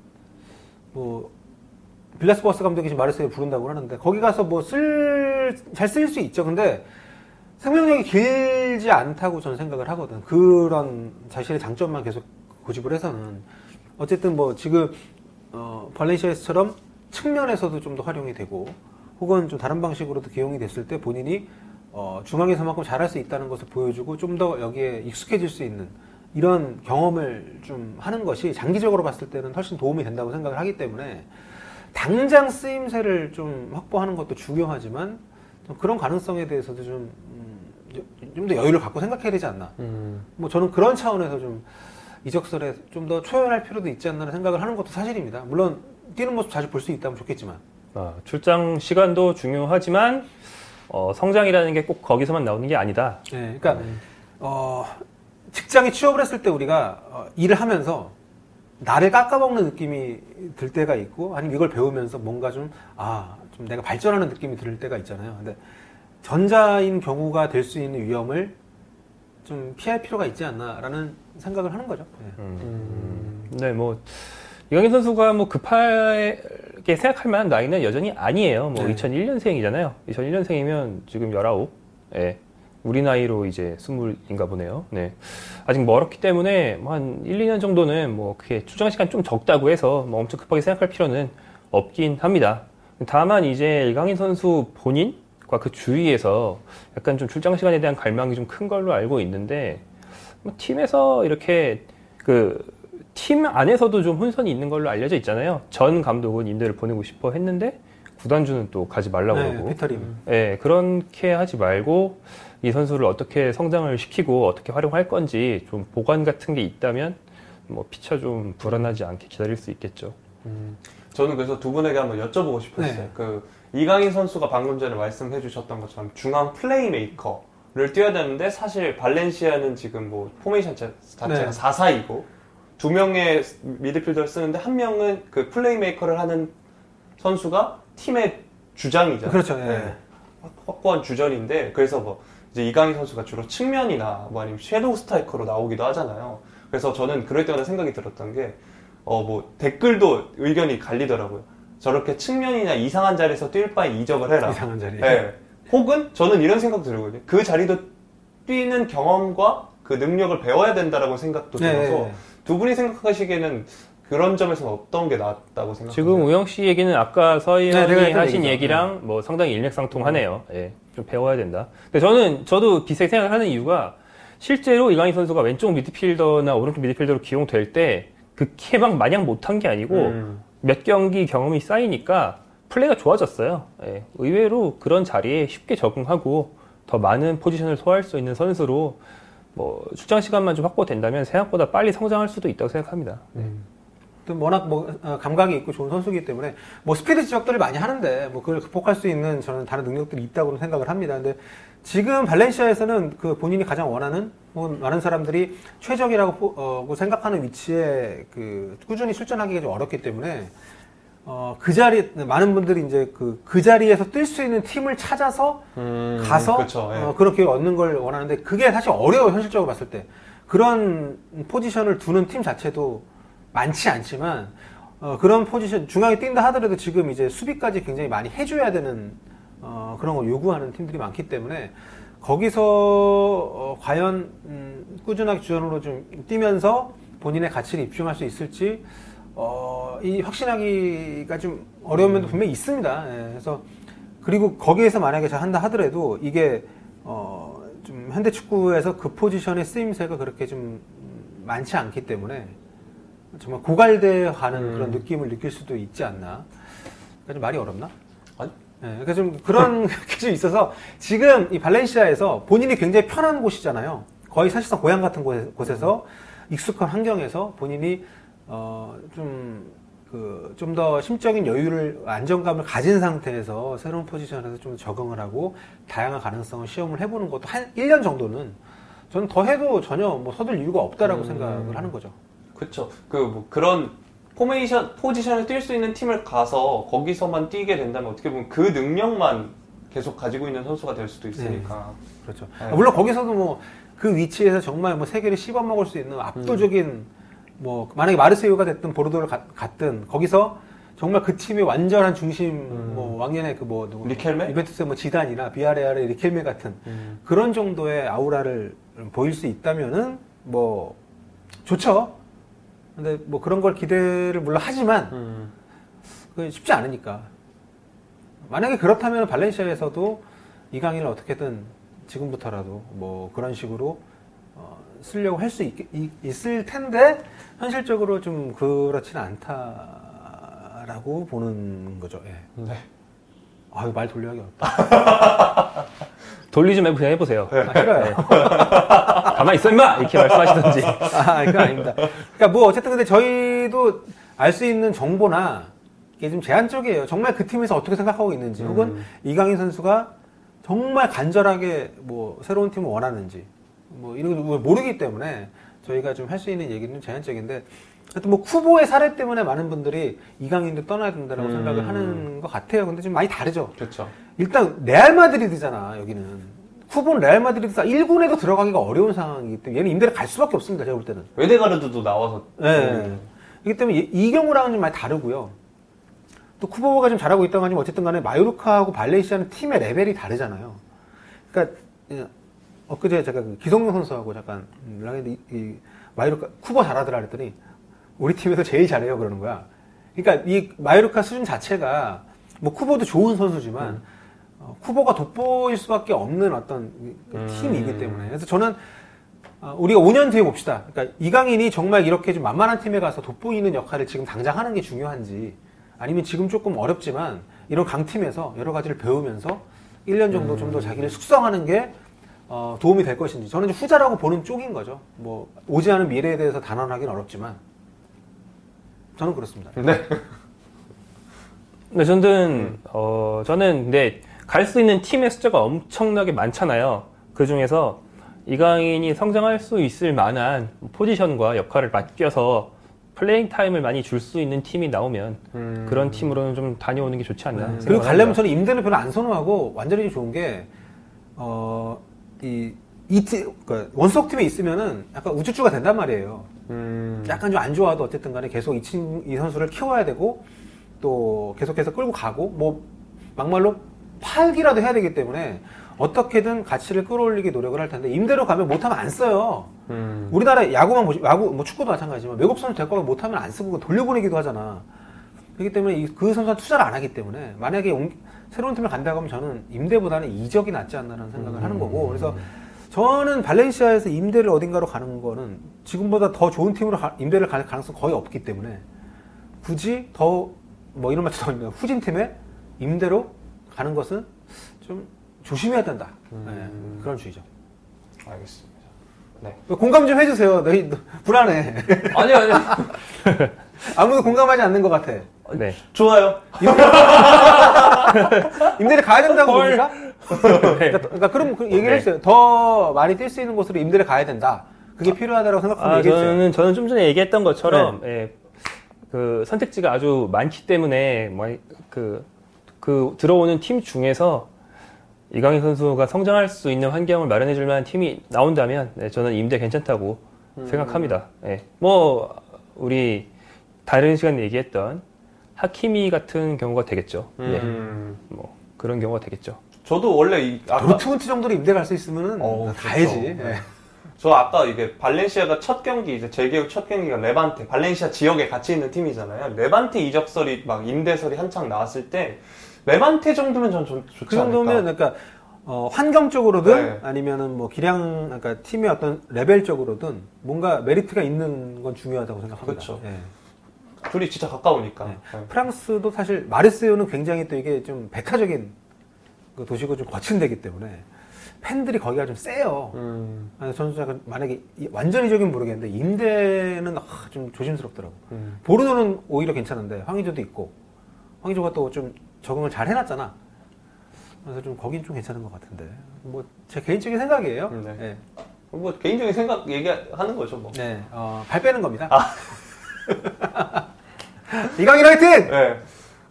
뭐 빌라스버스 감독이 지금 마르세유 부른다고 하는데 거기 가서 뭐 쓸 잘 쓸 수 있죠. 근데 생명력이 길지 않다고 저는 생각을 하거든. 그런 자신의 장점만 계속 고집을 해서는 어쨌든 뭐 지금 어, 발렌시아에서처럼 측면에서도 좀 더 활용이 되고 혹은 좀 다른 방식으로도 기용이 됐을 때 본인이 어, 중앙에서만큼 잘할 수 있다는 것을 보여주고 좀 더 여기에 익숙해질 수 있는 이런 경험을 좀 하는 것이 장기적으로 봤을 때는 훨씬 도움이 된다고 생각을 하기 때문에 당장 쓰임새를 좀 확보하는 것도 중요하지만 좀 그런 가능성에 대해서도 좀 좀더 여유를 갖고 생각해야 되지 않나. 음. 뭐 저는 그런 차원에서 좀 이적설에 좀 더 초연할 필요도 있지 않나 생각을 하는 것도 사실입니다. 물론 뛰는 모습 자주 볼 수 있다면 좋겠지만. 아, 출장 시간도 중요하지만 어, 성장이라는 게 꼭 거기서만 나오는 게 아니다. 네, 그러니까 어, 직장에 취업을 했을 때 우리가 어, 일을 하면서 나를 깎아먹는 느낌이 들 때가 있고 아니면 이걸 배우면서 뭔가 좀 아, 좀 내가 발전하는 느낌이 들 때가 있잖아요. 근데 전자인 경우가 될 수 있는 위험을 좀 피할 필요가 있지 않나라는 생각을 하는 거죠. 네. 음. 네, 뭐 이강인 선수가 뭐 급 하게 생각할 만한 나이는 여전히 아니에요. 뭐 네. 2001년생이잖아요. 2001년생이면 지금 19. 예. 우리 나이로 이제 20인가 보네요. 네. 아직 멀었기 때문에 뭐한 1, 2년 정도는 뭐 그게 출장 시간 좀 적다고 해서 뭐 엄청 급하게 생각할 필요는 없긴 합니다. 다만 이제 이강인 선수 본인과 그 주위에서 약간 좀 출장 시간에 대한 갈망이 좀 큰 걸로 알고 있는데 뭐 팀에서 이렇게 그 팀 안에서도 좀 혼선이 있는 걸로 알려져 있잖아요. 전 감독은 임대를 보내고 싶어 했는데 구단주는 또 가지 말라고 네, 그러고. 피터림. 예, 그렇게 하지 말고 이 선수를 어떻게 성장을 시키고 어떻게 활용할 건지 좀 복안 같은 게 있다면 뭐 피차 좀 불안하지 않게 기다릴 수 있겠죠. 저는 그래서 두 분에게 한번 여쭤보고 싶었어요. 네. 그 이강인 선수가 방금 전에 말씀해 주셨던 것처럼 중앙 플레이메이커를 뛰어야 되는데 사실 발렌시아는 지금 뭐 포메이션 자- 자체가 네. 4-4이고 두 명의 미드필더를 쓰는데 한 명은 그 플레이메이커를 하는 선수가 팀의 주장이잖아요. 그렇죠. 예. 네. 확고한 주전인데 그래서 뭐 이제 이강인 선수가 주로 측면이나 뭐 아니면 shadow striker로 나오기도 하잖아요. 그래서 저는 그럴 때마다 생각이 들었던 게 어 뭐 댓글도 의견이 갈리더라고요. 저렇게 측면이나 이상한 자리에서 뛸 바에 이적을 해라. 이상한 자리. 네. 혹은 저는 이런 생각 들거든요. 그 자리도 뛰는 경험과 그 능력을 배워야 된다라고 생각도 네, 들어서 네. 두 분이 생각하시기에는 그런 점에서는 어떤 게 낫다고 생각하세요? 지금 우영 씨 얘기는 아까 서희 네, 형이 하신 얘기죠. 얘기랑 뭐 상당히 일맥상통하네요. 예, 좀 배워야 된다. 근데 저는 저도 비슷하게 생각하는 이유가 실제로 이강인 선수가 왼쪽 미드필더나 오른쪽 미드필더로 기용될 때그 케방 마냥 못한 게 아니고 음. 몇 경기 경험이 쌓이니까 플레이가 좋아졌어요. 예, 의외로 그런 자리에 쉽게 적응하고 더 많은 포지션을 소화할 수 있는 선수로 뭐 출장 시간만 좀 확보된다면 생각보다 빨리 성장할 수도 있다고 생각합니다. 또 워낙 뭐 어, 감각이 있고 좋은 선수이기 때문에 뭐 스피드 지적들을 많이 하는데 뭐 그걸 극복할 수 있는 저는 다른 능력들이 있다고 생각을 합니다. 근데 지금 발렌시아에서는 그 본인이 가장 원하는 혹은 많은 사람들이 최적이라고 포- 어, 그 생각하는 위치에 그 꾸준히 출전하기가 좀 어렵기 때문에 어, 그 자리 많은 분들이 이제 그, 그 자리에서 뛸 수 있는 팀을 찾아서 음, 가서 그쵸, 예. 어, 그렇게 얻는 걸 원하는데 그게 사실 어려워요 현실적으로 봤을 때 그런 포지션을 두는 팀 자체도 많지 않지만 어, 그런 포지션 중앙에 뛴다 하더라도 지금 이제 수비까지 굉장히 많이 해줘야 되는 어, 그런 걸 요구하는 팀들이 많기 때문에 거기서 어, 과연 음, 꾸준하게 주전으로 좀 뛰면서 본인의 가치를 입증할 수 있을지 어, 이 확신하기가 좀 어려운 면도 분명히 있습니다. 예, 그래서 그리고 거기에서 만약에 잘 한다 하더라도 이게 어, 좀 현대 축구에서 그 포지션의 쓰임새가 그렇게 좀 음, 많지 않기 때문에 정말 고갈돼 가는 음. 그런 느낌을 느낄 수도 있지 않나. 그러니까 좀 말이 어렵나? 아니, 네, 그러니까 좀 그런 게좀 있어서 지금 이 발렌시아에서 본인이 굉장히 편한 곳이잖아요. 거의 사실상 고향 같은 곳에- 곳에서 익숙한 환경에서 본인이 어 좀 그 좀 더 심적인 여유를 안정감을 가진 상태에서 새로운 포지션에서 좀 적응을 하고 다양한 가능성을 시험을 해보는 것도 한 1년 정도는 저는 더 해도 전혀 뭐 서둘 이유가 없다라고 음. 생각을 하는 거죠. 그쵸. 그, 뭐, 그런, 포메이션, 포지션을 뛸 수 있는 팀을 가서 거기서만 뛰게 된다면 어떻게 보면 그 능력만 계속 가지고 있는 선수가 될 수도 있으니까. 그렇죠. 네. 물론 거기서도 뭐 그 위치에서 정말 뭐 세계를 씹어먹을 수 있는 압도적인 뭐 만약에 마르세유가 됐든 보르도를 가- 갔든 거기서 정말 그 팀의 완전한 중심 뭐 왕년의 그뭐 누구 리켈메? 이벤투스의 뭐 지단이나 비아레알의 리켈메 같은 음. 그런 정도의 아우라를 보일 수 있다면은 뭐 좋죠. 근데 뭐 그런 걸 기대를 물론 하지만 음. 그 쉽지 않으니까. 만약에 그렇다면 발렌시아에서도 이강인을 어떻게든 지금부터라도 뭐 그런 식으로 어, 쓰려고 할 수 있을 텐데 현실적으로 좀 그렇지는 않다라고 보는 거죠. 예. 네. 아유 말 어렵다. 돌리지 말고 그냥 해보세요. 아, 싫어요. 가만히 있어 임마 이렇게 말씀하시던지. 아, 그건 아닙니다. 그러니까 뭐 어쨌든 근데 저희도 알 수 있는 정보나 이게 좀 제한적이에요. 정말 그 팀에서 어떻게 생각하고 있는지, 혹은 이강인 선수가 정말 간절하게 뭐 새로운 팀을 원하는지, 뭐 이런 걸 모르기 때문에 저희가 좀 할 수 있는 얘기는 좀 제한적인데, 하여튼 뭐 쿠보의 사례 때문에 많은 분들이 이강인도 떠나야 된다라고 음. 생각을 하는 것 같아요. 근데 좀 많이 다르죠. 그쵸. 일단 레알 마드리드잖아 여기는 쿠보는 레알 마드리드가 1군에도 들어가기가 어려운 상황이기 때문에 얘는 임대를 갈 수밖에 없습니다 제가 볼 때는 외대가르드도 나와서. 네. 음. 그렇기 때문에 이, 이 경우랑은 좀 많이 다르고요 또 쿠보가 좀 잘하고 있다고 하지만 어쨌든 간에 마요르카하고 발레시아는 팀의 레벨이 다르잖아요 그러니까 예, 엊그제 제가 그 기성용 선수하고 잠깐 연락했는데 이, 이 마요르카 쿠보 잘하더라 그랬더니 우리 팀에서 제일 잘해요 그러는 거야 그러니까 이 마요르카 수준 자체가 뭐 쿠보도 좋은 선수지만 어, 쿠보가 돋보일 수밖에 없는 어떤 그 음. 팀이기 때문에 그래서 저는 어, 우리가 5년 뒤에 봅시다. 그러니까 이강인이 정말 이렇게 좀 만만한 팀에 가서 돋보이는 역할을 지금 당장 하는 게 중요한지 아니면 지금 조금 어렵지만 이런 강팀에서 여러 가지를 배우면서 1년 정도 좀더 자기를 숙성하는 게 어, 도움이 될 것인지 저는 이제 후자라고 보는 쪽인 거죠. 뭐 오지 않은 미래에 대해서 단언하기는 어렵지만 저는 그렇습니다. 네. 네, 저는 어 저는 근데 갈 수 있는 팀의 숫자가 엄청나게 많잖아요. 그 중에서 이강인이 성장할 수 있을 만한 포지션과 역할을 맡겨서 playing time을 많이 줄 수 있는 팀이 나오면 음. 그런 팀으로는 좀 다녀오는 게 좋지 않나. 네. 그리고 합니다. 저는 임대를 별로 안 선호하고 완전히 좋은 게, 어, 이, 이 팀, 그러니까 원소속 팀에 있으면은 약간 우쭈쭈가 된단 말이에요. 음. 약간 좀 안 좋아도 어쨌든 간에 계속 이, 친, 이 선수를 키워야 되고, 또 계속해서 끌고 가고, 뭐, 막말로 팔기라도 해야 되기 때문에 어떻게든 가치를 끌어올리기 노력을 할 텐데, 임대로 가면 못하면 안 써요. 음. 우리나라 야구만 보시, 야구, 뭐 축구도 마찬가지지만 외국 선수 데리고 못하면 안 쓰고 돌려보내기도 하잖아. 그렇기 때문에 이- 그 선수가 투자를 안 하기 때문에 만약에 옮- 새로운 팀을 간다고 하면 저는 임대보다는 이적이 낫지 않나라는 생각을 하는 거고 그래서 저는 발렌시아에서 임대를 어딘가로 가는 거는 지금보다 더 좋은 팀으로 가- 임대를 갈 가능성 거의 없기 때문에 굳이 더 뭐 이런 말 죄송합니다 후진 팀에 임대로 가는 것은 좀 조심해야 된다 네, 그런 주의죠. 알겠습니다. 네. 공감 좀 해주세요. 너희 너- 불안해. 아니 아니. 아무도 공감하지 않는 것 같아. 네. 좋아요. 임대를 가야 된다고 헐. 봅니까? 네. 그러니까, 그러니까 그럼 그 얘기를 네. 해주세요. 더 많이 뛸 수 있는 곳으로 임대를 가야 된다. 그게 필요하다고 생각하면 아, 얘기해주세요. 저는 저는 좀 전에 얘기했던 것처럼 네. 예, 그 선택지가 아주 많기 때문에 뭐그 그 들어오는 팀 중에서 이강인 선수가 성장할 수 있는 환경을 마련해 줄 만한 팀이 나온다면 네, 저는 임대 괜찮다고 음. 생각합니다. 예. 뭐 우리 다른 시간에 얘기했던 하키미 같은 경우가 되겠죠. 예. 음. 뭐 그런 경우가 되겠죠. 저도 원래 이 아까 도르트문트 정도로 임대 갈 수 있으면 어, 가야지. 좋죠. 예. 저 아까 이게 발렌시아가 첫 경기 이제 재개국 첫 경기가 레반테 발렌시아 지역에 같이 있는 팀이잖아요. 레반테 이적설이 막 임대설이 한창 나왔을 때 레반테 정도면 전좀 좋지 그 정도면 않을까. 그러니까 어, 환경적으로든 네. 아니면은 뭐 기량, 그러니까 팀의 어떤 레벨적으로든 뭔가 메리트가 있는 건 중요하다고 생각합니다. 그렇죠. 예. 둘이 진짜 가까우니까. 네. 네. 프랑스도 사실 마르세유는 굉장히 또 이게 좀 백화적인 그 도시고 좀 거친 데기 때문에 팬들이 거기가 좀 세요. 음, 선수가 만약에 이- 완전히적인 모르겠는데 임대는 아, 좀 조심스럽더라고. 음. 보르노는 오히려 괜찮은데 황의조도 있고 황의조가 또 좀 적응을 잘 해놨잖아. 그래서 좀 거긴 좀 괜찮은 것 같은데 뭐 제 개인적인 생각이에요. 네. 네, 뭐 개인적인 생각 얘기하는 거죠 뭐. 네, 어, 발 빼는 겁니다. 아. 이강인 화이팅! 네.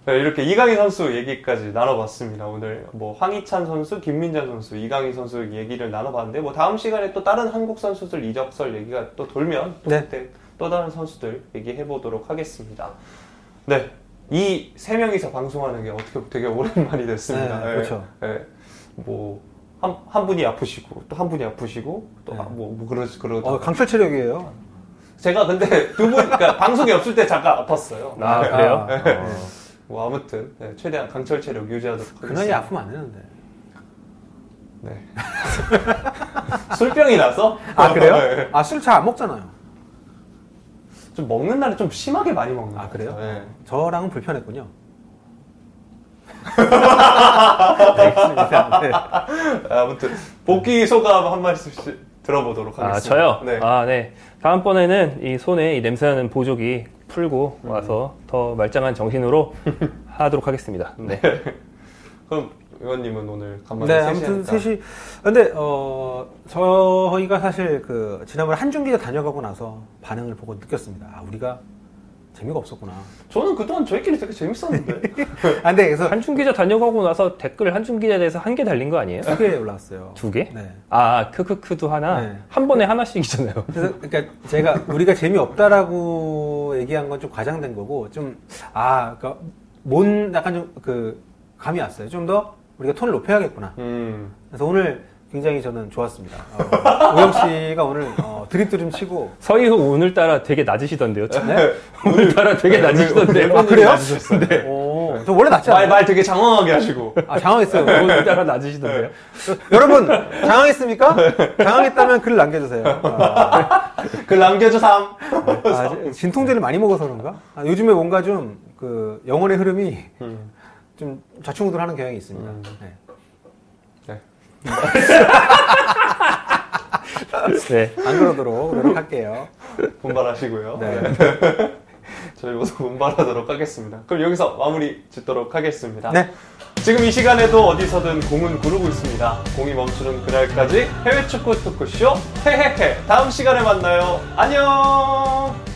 네, 이렇게 이강인 선수 얘기까지 나눠봤습니다. 오늘 뭐 황희찬 선수, 김민재 선수, 이강인 선수 얘기를 나눠봤는데 뭐 다음 시간에 또 다른 한국 선수들 이적설 얘기가 또 돌면 또 네. 그때 또 다른 선수들 얘기해 보도록 하겠습니다. 네. 이 세 명이서 방송하는 게 어떻게 되게 오랜만이 됐습니다. 네, 그렇죠. 네. 뭐, 한, 한 분이 아프시고, 또 한 분이 아프시고, 또, 네. 아, 뭐, 뭐, 그러, 그러다. 어, 강철 체력이에요. 제가 근데 두 분, 그러니까 방송이 없을 때 잠깐 아팠어요. 아 네. 그래요? 아, 어. 뭐 아무튼 네, 최대한 강철 체력 유지하도록 그 하겠습니다. 아프면 안 되는데. 네. 술병이 나서 아 그래요? 네. 아술 잘 안 먹잖아요. 좀 먹는 날에 좀 심하게 많이 먹는 아, 것 그래요? 네. 저랑은 불편했군요. 알겠습니다. 네. 아무튼 복귀 소감 한 말씀씩 들어보도록 하겠습니다. 아 저요? 네. 아 네. 다음번에는 이 손에 이 냄새나는 보조기 풀고 와서 더 말짱한 정신으로 하도록 하겠습니다. 네. 그럼 의원님은 오늘 간만에 네, 아무튼 셋이. 근데, 어, 저희가 사실 그, 지난번에 한중기자 다녀가고 나서 반응을 보고 느꼈습니다. 아, 우리가 재미가 없었구나. 저는 그동안 저희끼리 되게 재밌었는데 아, 근데 그래서 한준 기자 다녀가고 나서 댓글 한준 기자에 대해서 한 개 달린 거 아니에요? 두 개 올라왔어요. 두 개? 네. 아 크크크도 하나 네. 한 번에 하나씩이잖아요. 그래서 그러니까 제가 우리가 재미없다라고 얘기한 건 좀 과장된 거고 좀 아, 그러니까 뭔 약간 좀 그 감이 왔어요. 좀 더 우리가 톤을 높여야겠구나. 음, 그래서 오늘 굉장히 저는 좋았습니다. 어, 오영 씨가 오늘 어, 드립도 좀 치고 서희호 오늘따라 되게 낮으시던데요. 네? 오늘따라 되게 낮으시던데요. 아, 그래요? 네. 오, 저 원래 낮지 말, 않아요? 말 되게 장황하게 하시고 아, 장황했어요. 오늘따라 낮으시던데요. 여러분, 장황했습니까? 장황했다면 글 남겨주세요. 아, 글 남겨줘 삼 아, 진통제를 많이 먹어서 그런가? 아, 요즘에 뭔가 좀 그 영혼의 흐름이 음. 좀 좌충우돌하는 경향이 있습니다. 음. 네. 네. 네. 안 그러도록 노력할게요. 분발하시고요. 네. 저희 모두 분발하도록 하겠습니다. 그럼 여기서 마무리 짓도록 하겠습니다. 네. 지금 이 시간에도 어디서든 공은 구르고 있습니다. 공이 멈추는 그날까지 해외 축구 토크쇼 헤헤헤 다음 시간에 만나요. 안녕.